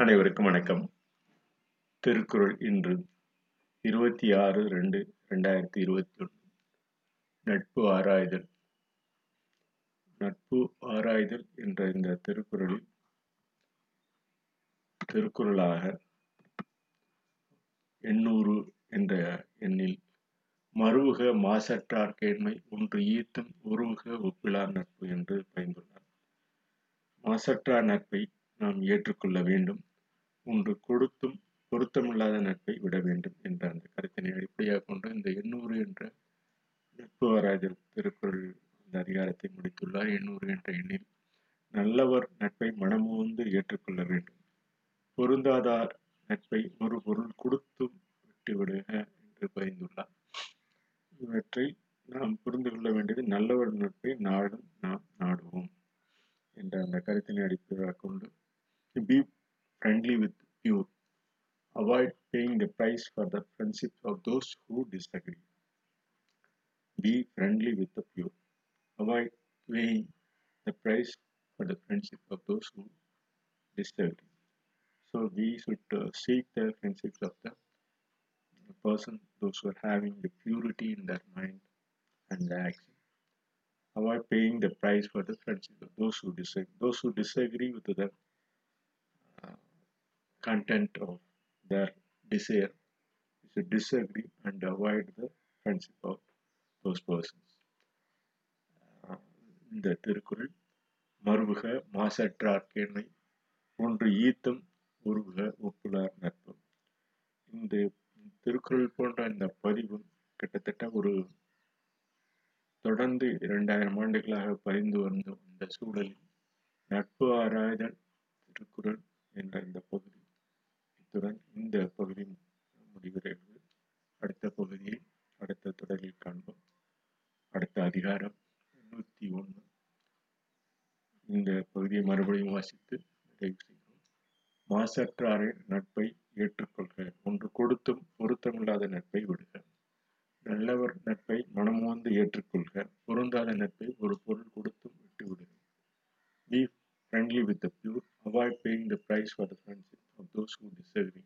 அனைவருக்கும் வணக்கம். திருக்குறள் இன்று இருபத்தி ஆறு ரெண்டு ரெண்டாயிரத்தி இருபத்தி ஒன்று நட்பு ஆராய்தல். நட்பு ஆராய்தல் என்ற இந்த திருக்குறளில் திருக்குறளாக எண்ணூறு என்ற எண்ணில் மறுவுக மாசற்றார் கேண்மை ஒன்று ஈர்த்தும் உருவுக ஒப்பிலார் நட்பு என்று பயந்துள்ளார். மாசற்றார் நட்பை நாம் ஏற்றுக்கொள்ள வேண்டும். ஒன்று கொடுத்தும் பொருத்தமில்லாத நட்பை விட வேண்டும் என்ற அந்த கருத்தினை அடிப்படையாக கொண்டு இந்த எண்ணூறு என்ற நட்பு ஆராய்தல் திருக்குறள் இந்த அதிகாரத்தை முடித்துள்ளார். எண்ணூறு என்ற எண்ணில் நல்லவர் நட்பை மனமுவந்து ஏற்றுக்கொள்ள வேண்டும். பொருந்தாதார் நட்பை ஒரு பொருள் கொடுத்தும் விட்டுவிடுக என்று பயந்துள்ளார். இவற்றை நாம் புரிந்து கொள்ள வேண்டியது நல்லவர் நட்பை நாடும் நாம் நாடுவோம் என்ற அந்த கருத்தினை அடிப்படையாக கொண்டு avoid paying the price for the friendship of those who disagree. Be friendly with the pure. Avoid paying the price for the friendship of those who disagree. So we should uh, seek the friendship of the, the person, those who are having the purity in their mind and their action. Avoid paying the price for the friendship of those who disagree. Those who disagree with the uh, content of their desire. You should disagree and avoid the friendship of those persons. Uh, இந்த திருக்குறள் மறுபுக மாசற்றார் ஒன்று ஈத்தம் உருவுக ஒப்புலார் நட்பு. இந்த திருக்குறள் போன்ற இந்த பதிவும் கிட்டத்தட்ட ஒரு தொடர்ந்து இரண்டாயிரம் ஆண்டுகளாக பதிந்து வந்த இந்த சூழலில் நட்பு ஆராய்தல் திருக்குறள் என்ற இந்த பகுதி இத்துடன் இந்த பகுதி முடிவடைகிறது அடுத்த பகுதியை அடுத்த தொடரில் காண்போம். அடுத்த அதிகாரம் நூத்தி ஒன்று இந்த பகுதியை மறுபடியும் வாசித்து நிறைவு செய்கிறோம். மாசற்றாரின் நட்பை ஏற்றுக்கொள்க. ஒன்று கொடுத்தும் பொருத்தமில்லாத நட்பை விடுக. நல்லவர் நட்பை மனமோந்து ஏற்றுக்கொள்க. பொருந்தாத நட்பை ஒரு பொருள் கொடுத்தும் விட்டு விடுக be friendly with the pure avoid paying the price for the friendship of those who deserve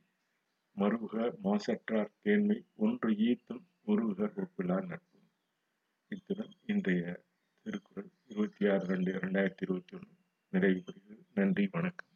மறுவுக மாசற்றார் தேன்மை ஒன்று ஈர்த்தும் உருவுக ஒப்பிலார் நட்பு. இத்துடன் இன்றைய திருக்குறள் இருபத்தி ஆறு ரெண்டு ரெண்டாயிரத்தி இருபத்தி ஒன்று நிறைவு பெறுகிறது. நன்றி வணக்கம்.